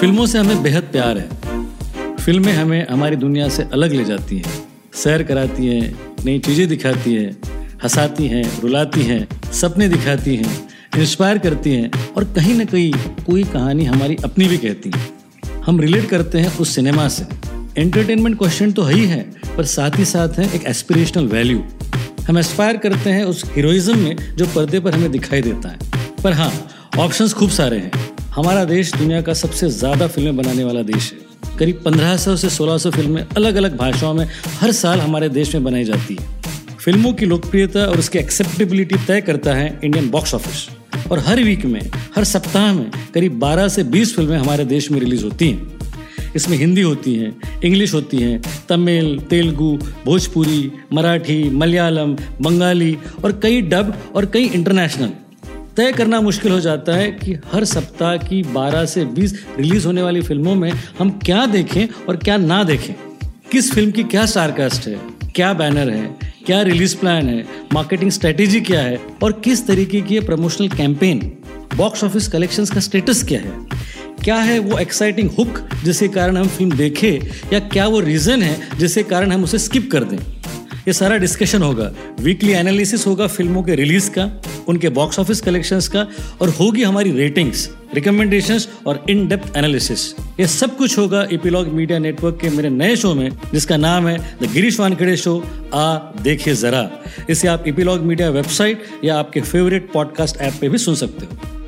फ़िल्मों से हमें बेहद प्यार है। फ़िल्में हमें हमारी दुनिया से अलग ले जाती हैं। सैर कराती हैं, नई चीज़ें दिखाती हैं, हंसाती हैं, रुलाती हैं, सपने दिखाती हैं, इंस्पायर करती हैं और कहीं ना कहीं कोई कहानी हमारी अपनी भी कहती है। हम रिलेट करते हैं उस सिनेमा से। एंटरटेनमेंट क्वेश्चन तो है ही है, पर साथ ही साथ है एक एस्पिरेशनल वैल्यू हम एस्पायर करते हैं उस हीरोइज्म में जो पर्दे पर हमें दिखाई देता है। पर हाँ ऑप्शंस खूब सारे हैं। हमारा देश दुनिया का सबसे ज़्यादा फ़िल्में बनाने वाला देश है। करीब 1500 से 1600 फ़िल्में अलग अलग भाषाओं में हर साल हमारे देश में बनाई जाती है। फ़िल्मों की लोकप्रियता और उसकी एक्सेप्टेबिलिटी तय करता है इंडियन बॉक्स ऑफ़िस और हर वीक में, हर सप्ताह में करीब 12 से 20 फ़िल्में हमारे देश में रिलीज़ होती हैं। इसमें हिंदी होती हैं इंग्लिश होती हैं, तमिल, तेलुगु, भोजपुरी, मराठी, मलयालम, बंगाली और कई डब और कई इंटरनेशनल तय करना मुश्किल हो जाता है कि हर सप्ताह की 12 से 20 रिलीज़ होने वाली फ़िल्मों में हम क्या देखें और क्या ना देखें। किस फ़िल्म की क्या स्टारकास्ट है, क्या बैनर है, क्या रिलीज़ प्लान है, मार्केटिंग स्ट्रेटेजी क्या है और किस तरीके की promotional campaign, box office collections का स्टेटस क्या है क्या है वो एक्साइटिंग हुक जिसके कारण हम फ़िल्म देखें या क्या वो रीज़न है जिसके कारण हम उसे स्किप कर दें। ये सारा डिस्कशन होगा। वीकली एनालिसिस होगा फ़िल्मों के रिलीज़ का। उनके बॉक्स ऑफ़िस कलेक्शंस का और होगी हमारी रेटिंग्स रिकमेंडेशंस और इन डेप्थ एनालिसिस ये सब कुछ होगा इपिलॉग मीडिया नेटवर्क के मेरे नए शो में, जिसका नाम है द गिरीश वानखेड़े शो आ, देखिए जरा। इसे आप इपिलॉग मीडिया वेबसाइट या आपके फेवरेट पॉडकास्ट ऐप पे भी सुन सकते हो।